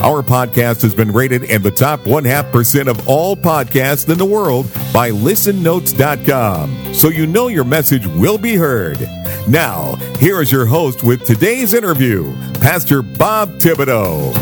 Our podcast has been rated in the top one half percent of all podcasts in the world by listennotes.com. So you know your message will be heard. Now, here is your host with today's interview, Pastor Bob Thibodeau.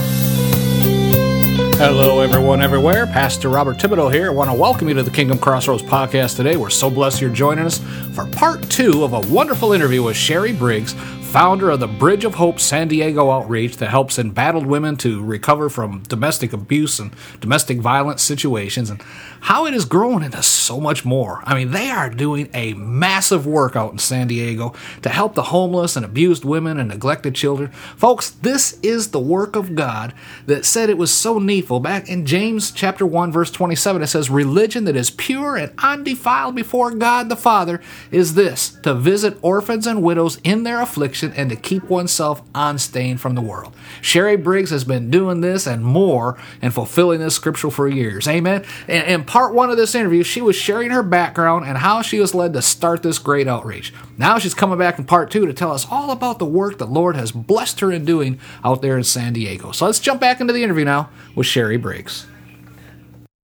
Hello, everyone, everywhere. Pastor Robert Thibodeau here. I want to welcome you to the Kingdom Crossroads podcast today. We're so blessed you're joining us for part two of a wonderful interview with Sheri Briggs, founder of the Bridge of Hope San Diego outreach that helps embattled women to recover from domestic abuse and domestic violence situations, and how it has grown into so much more. I mean, they are doing a massive work out in San Diego to help the homeless and abused women and neglected children. Folks, this is the work of God that said it was so needful. Back in James chapter 1 verse 27 it says religion that is pure and undefiled before God the Father is this, to visit orphans and widows in their affliction and to keep oneself unstained from the world. Sheri Briggs has been doing this and more and fulfilling this scripture for years. Amen. And in part one of this interview, she was sharing her background and how she was led to start this great outreach. Now she's coming back in part two to tell us all about the work the Lord has blessed her in doing out there in San Diego. So let's jump back into the interview now with Sheri Briggs.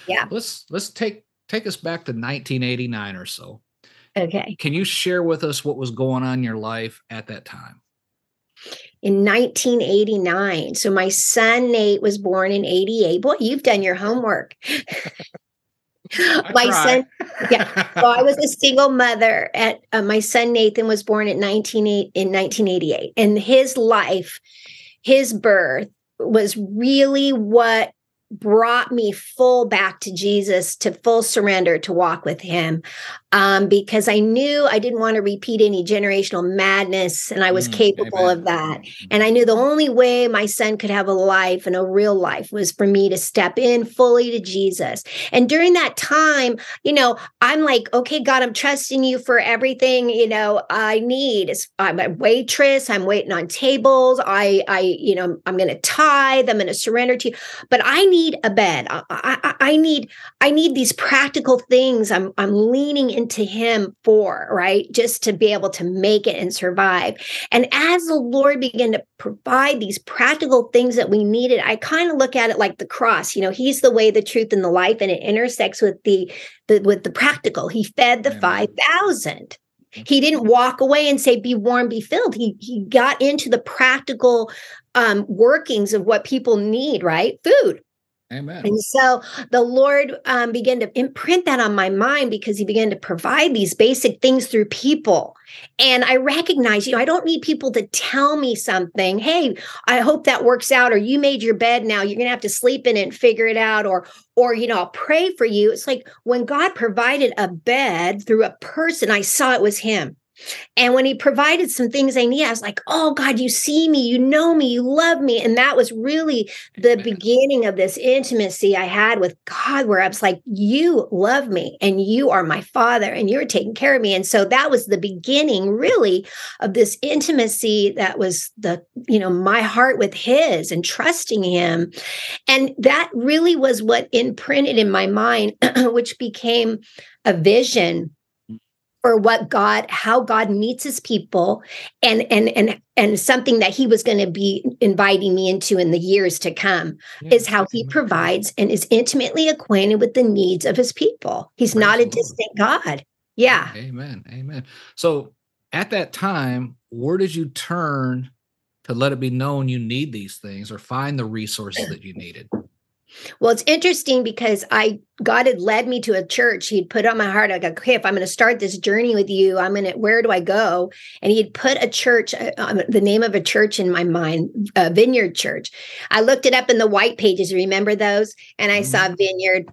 Yeah. Let's let's take take us back to 1989 or so. Okay. Can you share with us what was going on in your life at that time? In 1989. So my son Nate was born in 88. Boy, you've done your homework. my son, yeah. Well, I was a single mother. At uh, my son Nathan was born at 19 in 1988, and his life, his birth was really what brought me full back to Jesus, to full surrender, to walk with Him, um, because I knew I didn't want to repeat any generational madness, and I was Mm, capable amen. of that. And I knew the only way my son could have a life and a real life was for me to step in fully to Jesus. And during that time, you know, I'm like, okay, God, I'm trusting you for everything, you know, I need. I'm a waitress. I'm waiting on tables. I, I, you know, I'm going to tithe. I'm going to surrender to you. But I need a bed. I, I, I need, I need these practical things. I'm, I'm leaning into To him for right, just to be able to make it and survive. And as the Lord began to provide these practical things that we needed, I kind of look at it like the cross. You know, He's the way, the truth, and the life, and it intersects with the, the with the practical. He fed the five thousand. He didn't walk away and say, "Be warm, be filled." He he got into the practical um, workings of what people need. Right, food. Amen. And so the Lord um, began to imprint that on my mind because He began to provide these basic things through people. And I recognize, you know, I don't need people to tell me something. Hey, I hope that works out, or you made your bed now. You're going to have to sleep in it and figure it out, or, or you know, I'll pray for you. It's like when God provided a bed through a person, I saw it was Him. And when he provided some things I needed, I was like, oh God, you see me, you know me, you love me. And that was really the Amen. beginning of this intimacy I had with God, where I was like, you love me and you are my father and you're taking care of me. And so that was the beginning, really, of this intimacy that was the, you know, my heart with his and trusting him. And that really was what imprinted in my mind, which became a vision for what God, how God meets his people and and and and something that he was going to be inviting me into in the years to come is how he provides and is intimately acquainted with the needs of his people. He's Praise not a distant God. Yeah. Amen. Amen. So at that time, where did you turn to let it be known you need these things or find the resources that you needed? Well, it's interesting because I God had led me to a church. He'd put on my heart, like, okay, if I'm going to start this journey with you, I'm going to. Where do I go? And he'd put a church, uh, um, the name of a church in my mind, uh, Vineyard Church. I looked it up in the white pages. Remember those? And I saw Vineyard,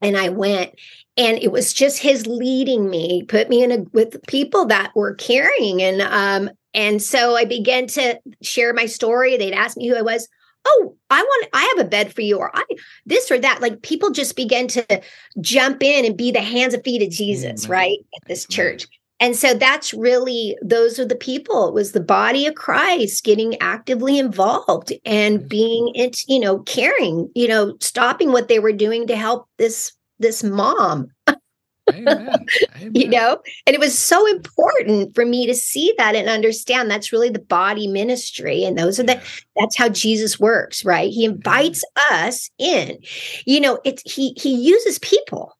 and I went. And it was just his leading me, put me in a with people that were caring, and um, and so I began to share my story. They'd ask me who I was. Oh i want i have a bed for you or i this or that. Like people just begin to jump in and be the hands and feet of jesus Amen. right at this church. And so that's really those are the people. It was the body of christ getting actively involved and mm-hmm. being it you know caring you know stopping what they were doing to help this this mom Amen. Amen. you know and it was so important for me to see that and understand that's really the body ministry and those are the Yeah. that's how jesus works right he invites us in you know it's he he uses people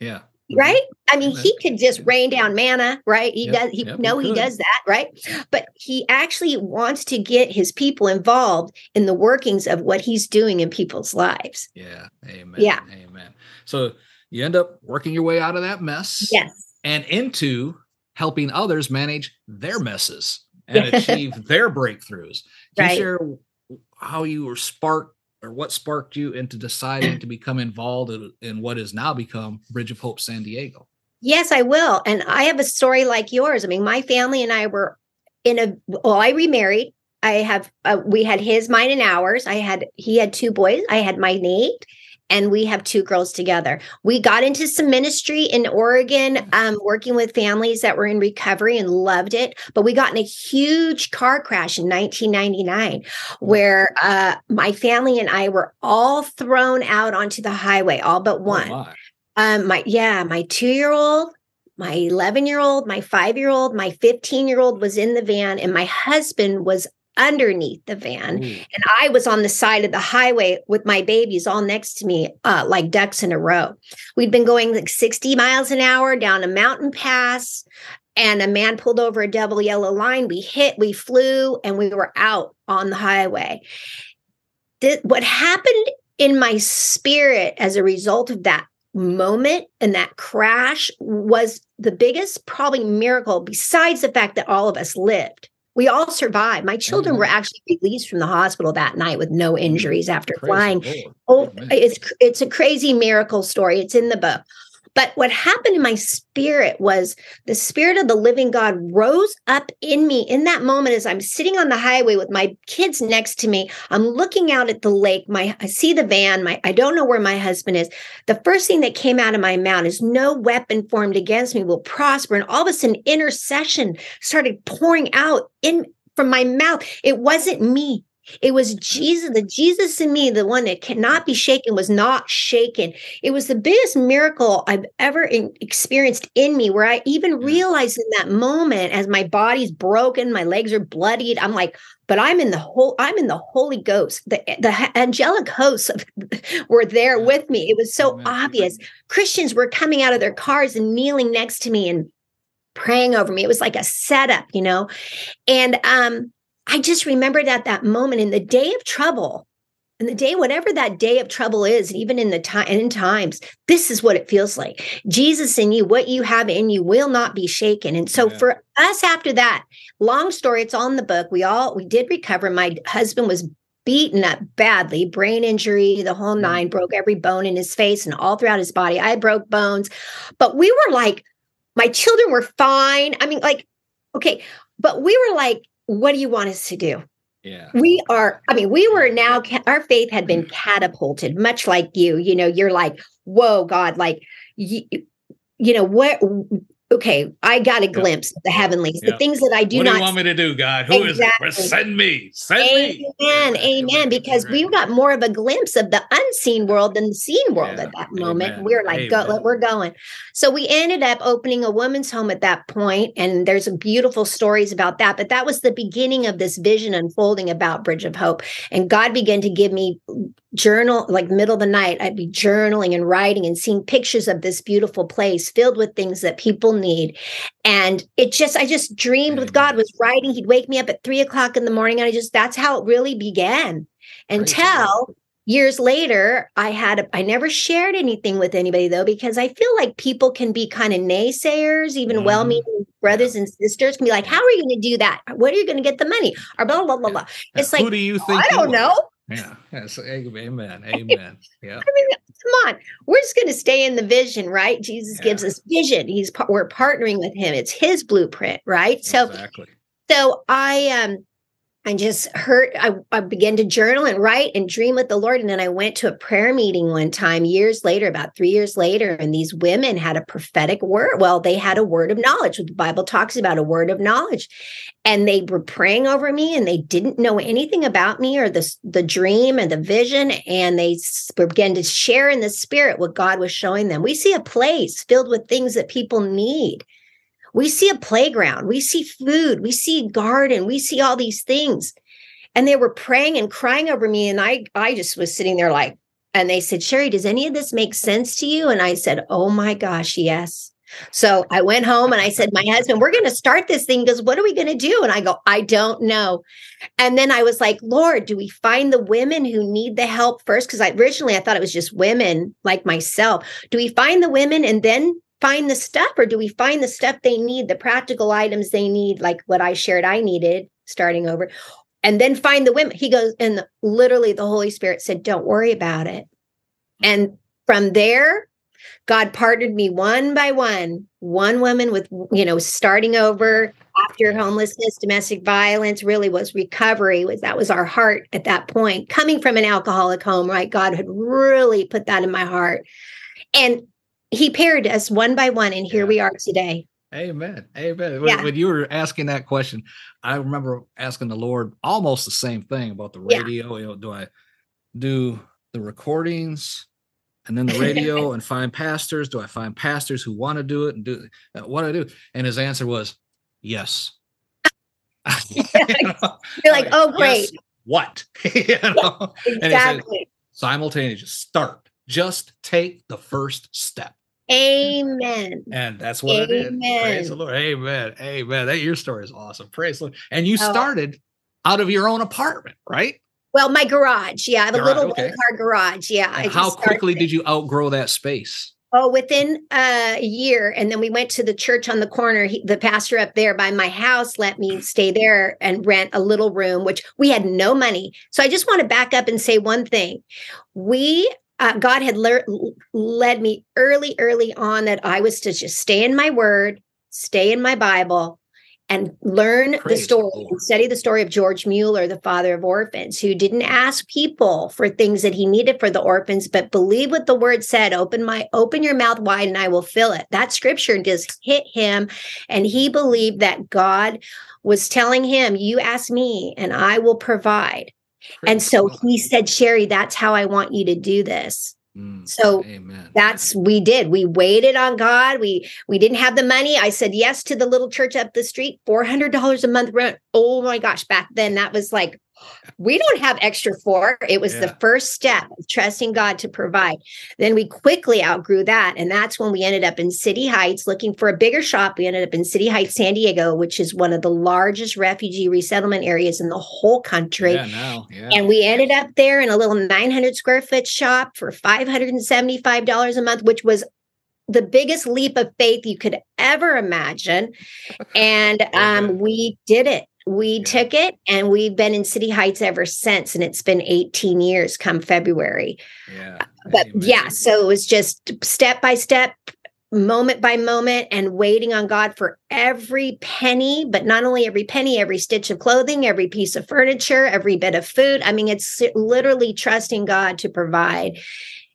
Yeah. Mm-hmm. right i mean he could just rain down manna right he Yep, does he yep, no he could. does that right but he actually wants to get his people involved in the workings of what he's doing in people's lives Yeah. Amen. Yeah. Amen. So you end up working your way out of that mess. yes and into helping others manage their messes and achieve their breakthroughs. Can Right. you share how you were sparked or what sparked you into deciding to become involved in, in what has now become Bridge of Hope San Diego? Yes, I will. And I have a story like yours. I mean, my family and I were in a well, I remarried. I have uh, we had his, mine, and ours. I had he had two boys. I had my Nate, and we have two girls together. We got into some ministry in Oregon, um, working with families that were in recovery and loved it. But we got in a huge car crash in 1999, where uh, my family and I were all thrown out onto the highway, all but one. Oh, my. Um, my yeah, my two year old, my 11 year old, my five year old, my 15 year old was in the van, and my husband was underneath the van. Ooh. And I was on the side of the highway with my babies all next to me, uh, like ducks in a row. We'd been going like 60 miles an hour down a mountain pass, and a man pulled over a double yellow line. We hit, we flew, and we were out on the highway. Th- what happened in my spirit as a result of that moment and that crash was the biggest probably miracle besides the fact that all of us lived we all survived my children were mm. actually released from the hospital that night with no mm. injuries after Praise flying Lord. Oh, Amen. it's it's a crazy miracle story. It's in the book. But what happened in my spirit was the spirit of the living God rose up in me in that moment as I'm sitting on the highway with my kids next to me. I'm looking out at the lake. My I see the van. My I don't know where my husband is. The first thing that came out of my mouth is no weapon formed against me will prosper. And all of a sudden intercession started pouring out in from my mouth. It wasn't me. It was Jesus, the Jesus in me, the one that cannot be shaken, was not shaken. It was the biggest miracle I've ever in- experienced in me, where I even realized in that moment, as my body's broken, my legs are bloodied. I'm like, but I'm in the whole, I'm in the Holy Ghost. The the angelic hosts of, were there with me. It was so Amen. obvious. Christians were coming out of their cars and kneeling next to me and praying over me. It was like a setup, you know. And um, I just remembered at that moment in the day of trouble, in the day, whatever that day of trouble is, even in the time and in times, this is what it feels like. Jesus in you, what you have in you will not be shaken. And so Yeah. for us after that, long story, it's all in the book. We all we did recover. My husband was beaten up badly, brain injury, the whole Mm. nine, broke every bone in his face and all throughout his body. I broke bones, but we were like, my children were fine. I mean, like, okay, but we were like, what do you want us to do? Yeah. We are, I mean, we were now, our faith had been catapulted, much like you. You know, you're like, whoa, God, like, you, you know, what? Okay, I got a glimpse of the heavenlies, the things that I do what not do you want me to do, God? Who is it? Exactly. Send me. Send me. Amen, amen. Because we got more of a glimpse of the unseen world than the seen world Yeah, at that moment. amen, We are like, go, amen. we're going. So we ended up opening a woman's home at that point, and there's beautiful stories about that. But that was the beginning of this vision unfolding about Bridge of Hope. And God began to give me journal, like middle of the night, I'd be journaling and writing and seeing pictures of this beautiful place filled with things that people need. And it just, I just dreamed with God, was writing. He'd wake me up at three o'clock in the morning. And I just, that's how it really began. Until years later, I had, a, I never shared anything with anybody though, because I feel like people can be kind of naysayers, even Mhm. well meaning brothers and sisters can be like, how are you going to do that? Where are you going to get the money? Or blah, blah, blah, blah. It's Who like, do you think? I don't are? know. Yeah. Yes. Amen. Amen. Yeah. I mean, come on. We're just going to stay in the vision, right? Jesus Yeah. gives us vision. He's we're partnering with him. It's his blueprint, right? So exactly. so I um I just heard, I, I began to journal and write and dream with the Lord. And then I went to a prayer meeting one time years later, about three years later, and these women had a prophetic word. Well, they had a word of knowledge. The Bible talks about a word of knowledge. And they were praying over me and they didn't know anything about me or the, the dream and the vision. And they began to share in the spirit what God was showing them. We see a place filled with things that people need we see a playground, we see food, we see garden, we see all these things. And they were praying and crying over me. And I, I just was sitting there like, and they said, Sheri, does any of this make sense to you? And I said, Oh my gosh, yes. So I went home and I said, My husband, we're going to start this thing because what are we going to do? And I go, I don't know. And then I was like, Lord, do we find the women who need the help first? Because I originally I thought it was just women like myself. Do we find the women and then find the stuff or do we find the stuff they need the practical items they need like what i shared i needed starting over and then find the women? He goes and the, literally the holy spirit said don't worry about it. And from there god partnered me one by one one woman with you know starting over after homelessness domestic violence really was recovery was that was our heart at that point coming from an alcoholic home right? God had really put that in my heart. And he paired us one by one, and here yeah. we are today. Amen. Amen. When, when, you were asking that question, I remember asking the Lord almost the same thing about the radio. Yeah. You know, do I do the recordings and then the radio and find pastors? Do I find pastors who want to do it and do uh, what I do? And his answer was yes. you are like, oh, great. Yes, what? you know? Exactly. Simultaneously, start. Just take the first step. Amen. And that's what Amen. it is. Praise the Lord. Amen. Amen. That your story is awesome. Praise the Lord. And you oh. started out of your own apartment, right? Well, my garage. Yeah, I have a little okay. car garage. Yeah. how quickly did you outgrow that space? Oh, within a year. And then we went to the church on the corner. He, the pastor up there by my house let me stay there and rent a little room, which we had no money. So I just want to back up and say one thing. We uh, God had le- led me early, early on that I was to just stay in my word, stay in my Bible, and learn Praise the story and study the story of George Mueller, the father of orphans, who didn't ask people for things that he needed for the orphans, but believe what the word said. Open my open your mouth wide and I will fill it. That scripture just hit him. And he believed that God was telling him, You ask me and I will provide and so he said, Sheri, that's how I want you to do this. Mm, so amen. that's we did. We waited on God. We we didn't have the money. I said yes to the little church up the street, four hundred dollars a month rent. Oh my gosh! Back then, that was like we don't have extra for. It was yeah. the first step of trusting God to provide. Then we quickly outgrew that. And that's when we ended up in City Heights looking for a bigger shop. We ended up in City Heights, San Diego, which is one of the largest refugee resettlement areas in the whole country. Yeah, no, yeah. And we ended up there in a little 900 square foot shop for $575 a month, which was the biggest leap of faith you could ever imagine. And um, we did it we yeah. took it and we've been in City Heights ever since. And it's been 18 years come February. Yeah. Uh, but Amen. yeah, so it was just step by step, moment by moment, and waiting on God for every penny, but not only every penny, every stitch of clothing, every piece of furniture, every bit of food. I mean, it's literally trusting God to provide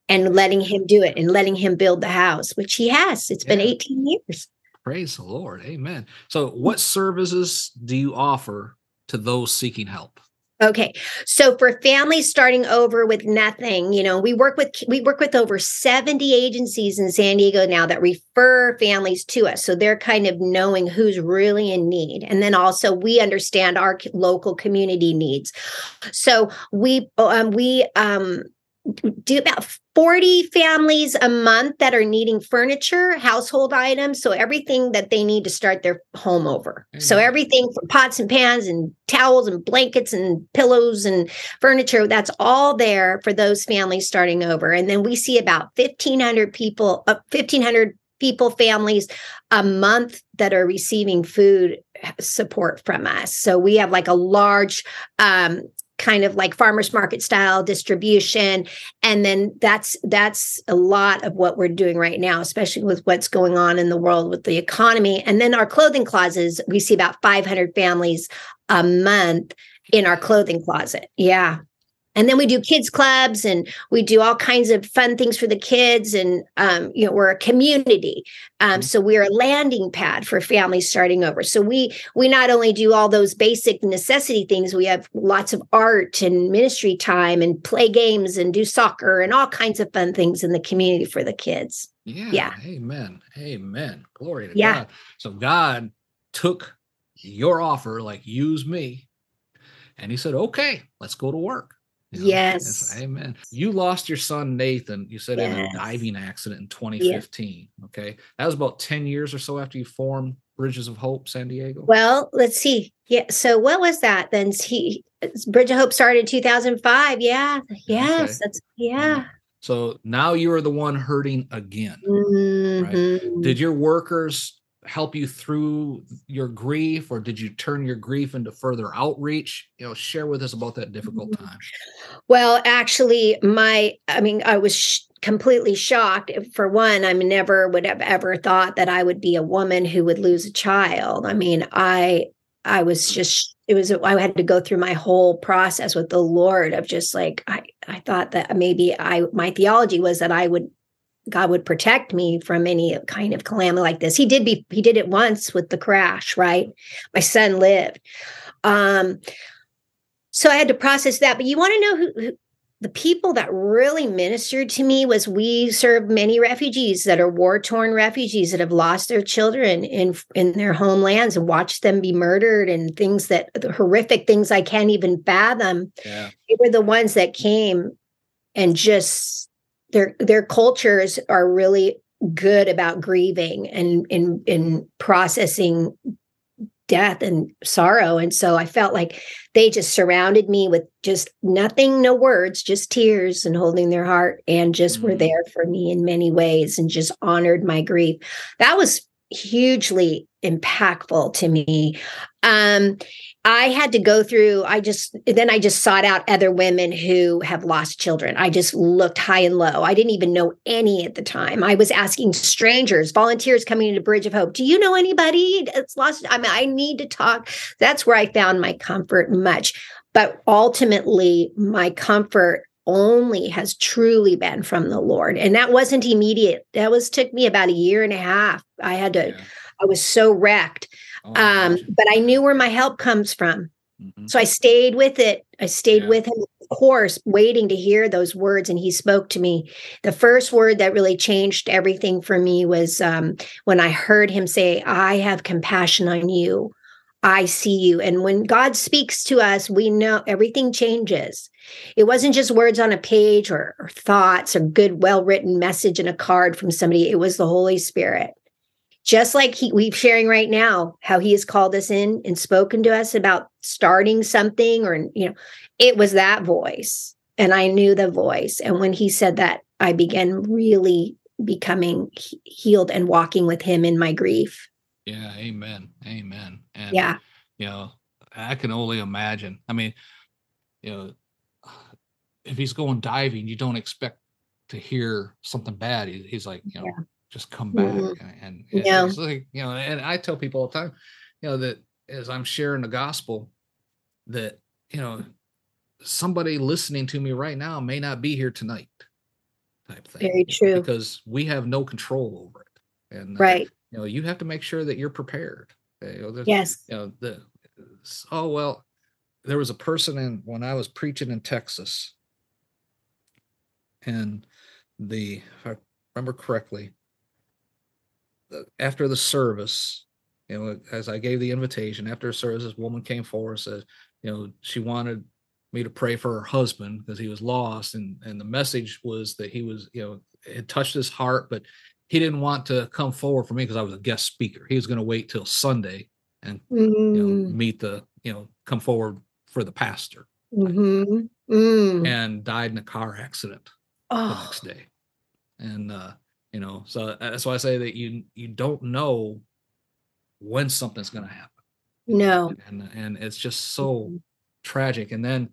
and letting Him do it and letting Him build the house, which He has. It's yeah. been 18 years. Praise the Lord. Amen. So, what services do you offer to those seeking help? Okay. So for families starting over with nothing, you know, we work with we work with over 70 agencies in San Diego now that refer families to us. So they're kind of knowing who's really in need. And then also we understand our local community needs. So we um we um do about 40 families a month that are needing furniture, household items. So everything that they need to start their home over. Mm-hmm. So everything from pots and pans and towels and blankets and pillows and furniture, that's all there for those families starting over. And then we see about 1,500 people, uh, 1,500 people, families a month that are receiving food support from us. So we have like a large um, kind of like farmers market style distribution and then that's that's a lot of what we're doing right now especially with what's going on in the world with the economy and then our clothing closets we see about 500 families a month in our clothing closet. Yeah. And then we do kids clubs and we do all kinds of fun things for the kids. And, um, you know, we're a community. Um, Mm-hmm. so we're a landing pad for families starting over. So we, we not only do all those basic necessity things, we have lots of art and ministry time and play games and do soccer and all kinds of fun things in the community for the kids. Yeah. Yeah. Amen. Amen. Glory to Yeah. God. So God took your offer, like use me, and he said, okay, let's go to work. You know, Yes. it's- Amen. You lost your son Nathan, you said in a diving accident in 2015. Okay. That was about 10 years or so after you formed Bridges of Hope San Diego. Well, let's see. Yeah. So what was that then? He Bridge of Hope started in 2005. Yeah. Yes. Okay. That's yeah. So now you are the one hurting again. Mhm. Did your workers help you through your grief or did you turn your grief into further outreach? You know, share with us about that difficult Mm-hmm. time. Well, actually, my, I mean, I was sh- completely shocked. For one, I never would have ever thought that I would be a woman who would lose a child. I mean, I, I was just, it was, I had to go through my whole process with the Lord of just like, I, I thought that maybe I, my theology was that I would, God would protect me from any kind of calamity like this. He did be, he did it once with the crash, right? My son lived. Um, so I had to process that. But you want to know who, who the people that really ministered to me was we serve many refugees that are war torn refugees that have lost their children in in their homelands and watched them be murdered and things that the horrific things I can't even fathom. Yeah. They were the ones that came and just their their cultures are really good about grieving and in in processing death and sorrow. And so i felt like they just surrounded me with just nothing no words just tears and holding their heart and just were Mm. there for me in many ways and just honored my grief. That was hugely impactful to me. Um I had to go through, I just, then I just sought out other women who have lost children. I just looked high and low. I didn't even know any at the time. I was asking strangers, volunteers coming into Bridge of Hope, do you know anybody that's lost? I mean, I need to talk. That's where I found my comfort much. But ultimately, my comfort only has truly been from the Lord. And that wasn't immediate. That was took me about a year and a half. I had to, Yeah. I was so wrecked. Oh, Um, but I knew where my help comes from. Mhm. So I stayed with it. I stayed Yeah. with him, of course, waiting to hear those words. And he spoke to me. The first word that really changed everything for me was um, when I heard him say, I have compassion on you. I see you. And when God speaks to us, we know everything changes. It wasn't just words on a page or, or thoughts or good, well written message in a card from somebody, it was the Holy Spirit just like he we've sharing right now how he has called us in and spoken to us about starting something or you know it was that voice and i knew the voice and when he said that i began really becoming healed and walking with him in my grief Yeah. Amen. Amen. And, yeah you know, I can only imagine. I mean, you know, if he's going diving, you don't expect to hear something bad. He's like, you know, just come back. Mhm. And, and Yeah. it's like, you know, and I tell people all the time, you know, that as I'm sharing the gospel, that, you know, somebody listening to me right now may not be here tonight type thing. Very true. Because we have no control over it. And, uh, right you know, you have to make sure that you're prepared. You know, yes you know the oh well there was a person in when i was preaching in texas and the if i remember correctly after the service you know as i gave the invitation after the service this woman came forward and said you know she wanted me to pray for her husband because he was lost and and the message was that he was you know it touched his heart but he didn't want to come forward for me because i was a guest speaker. He was going to wait till sunday and you know, Mm, meet the, you know, come forward for the pastor. Mhm, mm. and died in a car accident the oh next day. And, uh, you know, so uh, that's why I say that you, you don't know when something's going to happen. no And, and it's just so tragic. And then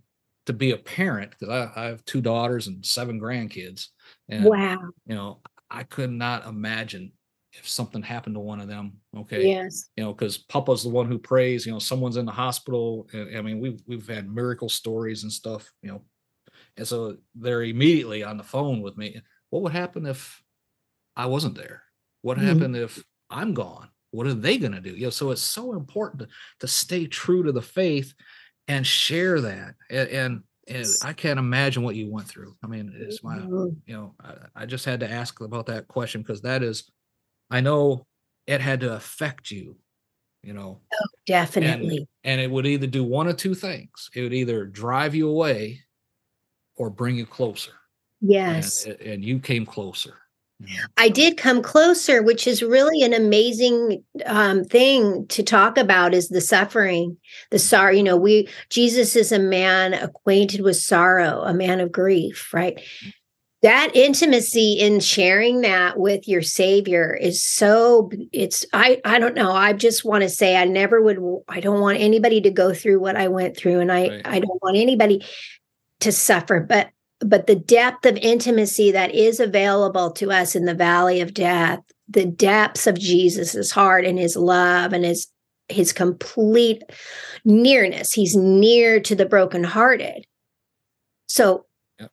to be a parent, because I, I have two daughters and seven grandkids. And, wow you know, I could not imagine if something happened to one of them. Okay. Yes. You know, because Papa's the one who prays. You know, someone's in the hospital. I mean, we've we've had miracle stories and stuff. You know, and so they're immediately on the phone with me. What would happen if I wasn't there? What mm-hmm. happened if I'm gone? What are they going to do? You know, so it's so important to, to stay true to the faith and share that. And, and, and I can't imagine what you went through. I mean, it's my, mm-hmm. you know, I, I just had to ask about that question because that is, I know it had to affect you, you know. Oh, definitely. And, and it would either do one of two things. It would either drive you away or bring you closer. Yes. And, and you came closer. I did come closer, which is really an amazing um, thing to talk about is the suffering, the sorrow. You know, we Jesus is a man acquainted with sorrow, a man of grief, right? That intimacy in sharing that with your savior is so it's I I don't know. I just want to say I never would I don't want anybody to go through what I went through and I right. I don't want anybody to suffer, but but the depth of intimacy that is available to us in the valley of death the depths of jesus' heart and his love and his his complete nearness he's near to the brokenhearted so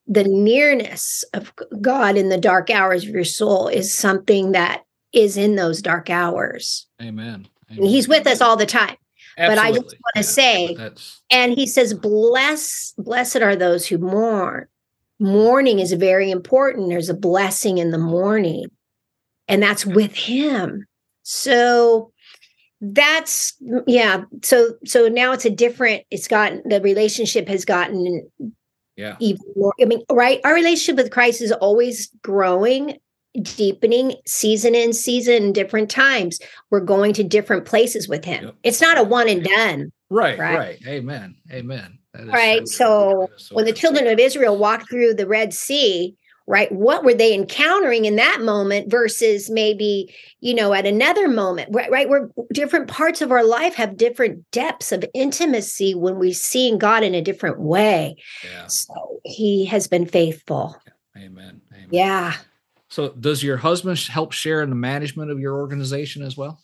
the nearness of god in the dark hours of your soul is something that is in those dark hours amen, amen. he's with us all the time Absolutely. but i just want to yeah. say and he says bless blessed are those who mourn Mourning is very important. There's a blessing in the morning, and that's with him. So that's yeah. So so now it's a different. It's gotten the relationship has gotten yeah even more. I mean, right? Our relationship with Christ is always growing, deepening, season in season, different times. We're going to different places with Him. Yep. It's not a one and done. Right, right. Right. Amen. Amen right. So, when the children of Israel walked through the Red Sea, right, what were they encountering in that moment versus maybe, you know, at another moment, right? right where different parts of our life have different depths of intimacy when we seeing God in a different way. Yeah. So he has been faithful. Amen. Amen. Yeah. So does your husband help share in the management of your organization as well?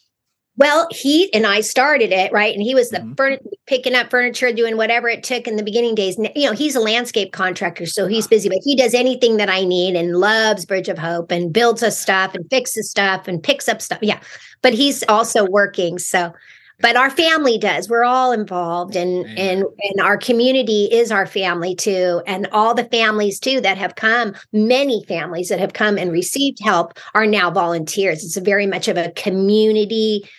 Well, he and I started it, right? And he was the mm-hmm. picking up furniture, doing whatever it took in the beginning days. You know, he's a landscape contractor, so he's busy, but he does anything that I need and loves Bridge of Hope and builds us stuff and fixes stuff and picks up stuff. Yeah. But he's also working. So, but our family does. We're all involved and and and our community is our family too. And all the families too that have come, many families that have come and received help are now volunteers. It's a very much of a community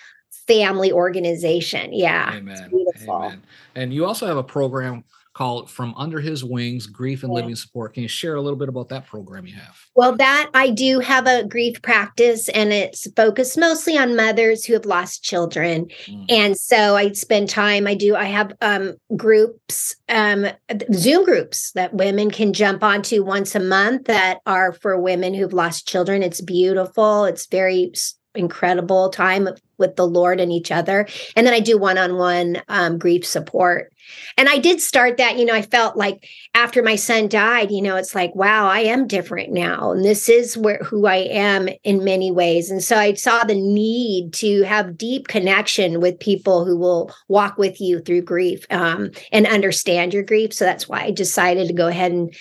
family organization. Yeah. Amen. Amen. And you also have a program called From Under His Wings Grief and yeah. Living Support. Can you share a little bit about that program you have? Well, that I do have a grief practice and it's focused mostly on mothers who have lost children. Mm. And so I spend time, I do, I have um, groups, um, Zoom groups that women can jump onto once a month that are for women who've lost children. It's beautiful. It's very incredible time with the Lord and each other. And then I do one on one grief support. And I did start that, you know, I felt like after my son died, you know, it's like, wow, I am different now. And this is where who I am in many ways. And so I saw the need to have deep connection with people who will walk with you through grief um, and understand your grief. So that's why I decided to go ahead and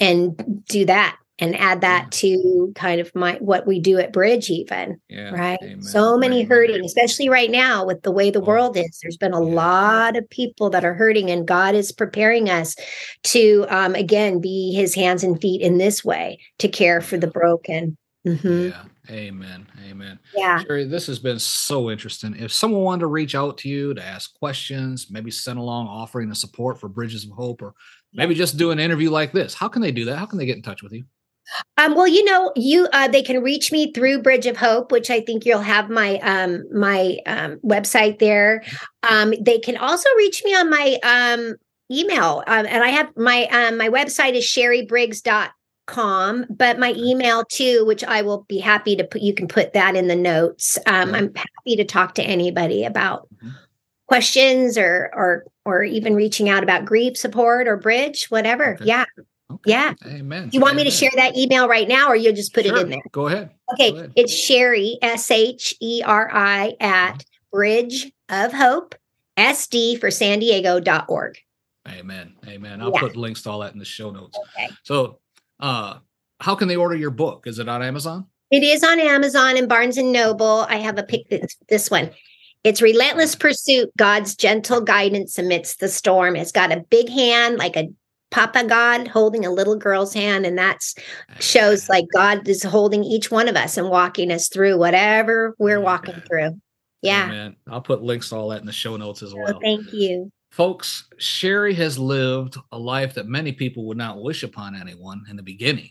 and do that and add that to kind of my what we do at bridge even yeah, right? amen. so many hurting especially right now with the way the oh, world is. There's been a yeah. lot of people that are hurting and god is preparing us to um, again be his hands and feet in this way to care for the broken. Mm-hmm. yeah amen amen. Yeah. Sheri, this has been so interesting. If someone wanted to reach out to you to ask questions maybe send along offering the support for bridges of hope or maybe just do an interview like this how can they do that? How can they get in touch with you um, well, you know, you uh, they can reach me through Bridge of Hope, which I think you'll have my um, my um, website there. Um, they can also reach me on my um, email, um, and I have my um, my website is sheribriggs.com, but my email too, which I will be happy to put. You can put that in the notes. Um, I'm happy to talk to anybody about mm-hmm. questions or or or even reaching out about grief support or bridge, whatever. Okay. Yeah. Okay. Yeah. Amen. Do you want Amen. me to share that email right now or you'll just put sure. it in there? Go ahead. Okay. Go ahead. It's Sheri, S H E R I, at Bridge of Hope, SD for San Diego.org. Amen. Amen. I'll Yeah. put links to all that in the show notes. Okay. So, uh, how can they order your book? Is it on Amazon? It is on Amazon and Barnes and Noble. I have a pick this, this one. It's Relentless Pursuit, God's gentle guidance amidst the storm. It's got a big hand, like a Papa God holding a little girl's hand, and that shows like God is holding each one of us and walking us through whatever we're walking through. Yeah. Amen. I'll put links to all that in the show notes as Oh, well. thank you. Folks, Sheri has lived a life that many people would not wish upon anyone in the beginning.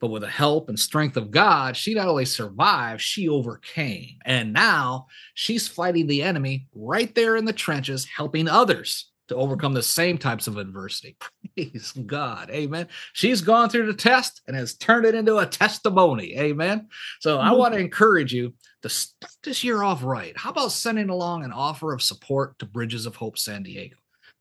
But with the help and strength of God, she not only survived, she overcame. And now she's fighting the enemy right there in the trenches, helping others to overcome the same types of adversity. Praise God. Amen. She's gone through the test and has turned it into a testimony. Amen. So I want to mm-hmm. encourage you to start this year off right. How about sending along an offer of support to Bridges of Hope San Diego?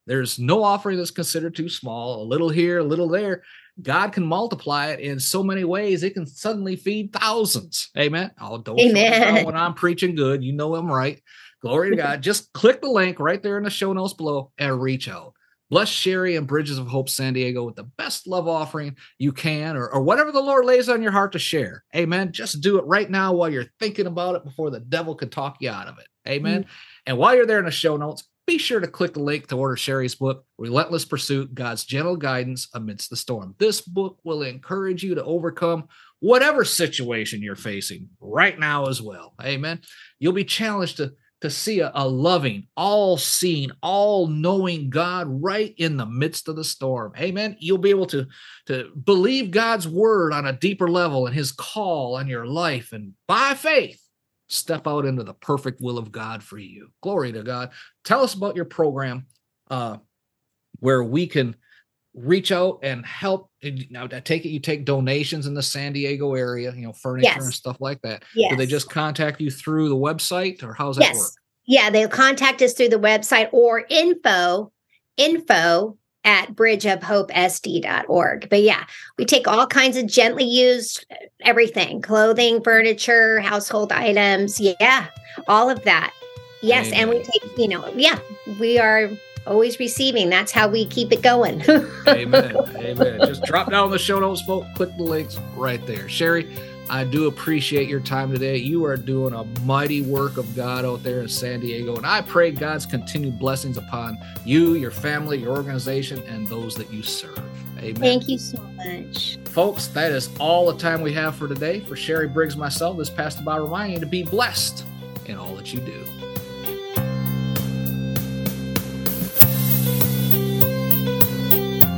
There's no offering that's considered too small, a little here, a little there. God can multiply it in so many ways, it can suddenly feed thousands. Amen. Oh, don't Amen. when I'm preaching good. You know I'm right. Glory to God. Just click the link right there in the show notes below and reach out. Bless Sheri and Bridges of Hope San Diego with the best love offering you can, or, or whatever the Lord lays on your heart to share. Amen. Just do it right now while you're thinking about it before the devil can talk you out of it. Amen. And while you're there in the show notes, be sure to click the link to order Sheri's book, Relentless Pursuit God's Gentle Guidance Amidst the Storm. This book will encourage you to overcome whatever situation you're facing right now as well. Amen. You'll be challenged to, to see a, a loving, all seeing, all knowing God right in the midst of the storm. Amen. You'll be able to, to believe God's word on a deeper level and his call on your life. And by faith, step out into the perfect will of God for you. Glory to God. Tell us about your program uh, where we can reach out and help. Now, I take it you take donations in the San Diego area, you know, furniture Yes. and stuff like that. Yes. Do they just contact you through the website or how's that yes. work? Yeah, they'll contact us through the website or info, info at bridgeofhopesd.org. But yeah, we take all kinds of gently used uh, everything, clothing, furniture, household items. Yeah, all of that. Yes. And we take, you know, yeah, we are always receiving. That's how we keep it going. Amen. Amen. Just drop down the show notes, folks. Click the links right there. Sheri, I do appreciate your time today. You are doing a mighty work of God out there in San Diego. And I pray God's continued blessings upon you, your family, your organization, and those that you serve. Amen. Thank you so much. Folks, that is all the time we have for today. For Sheri Briggs, myself, this Pastor Bob reminding you to be blessed in all that you do.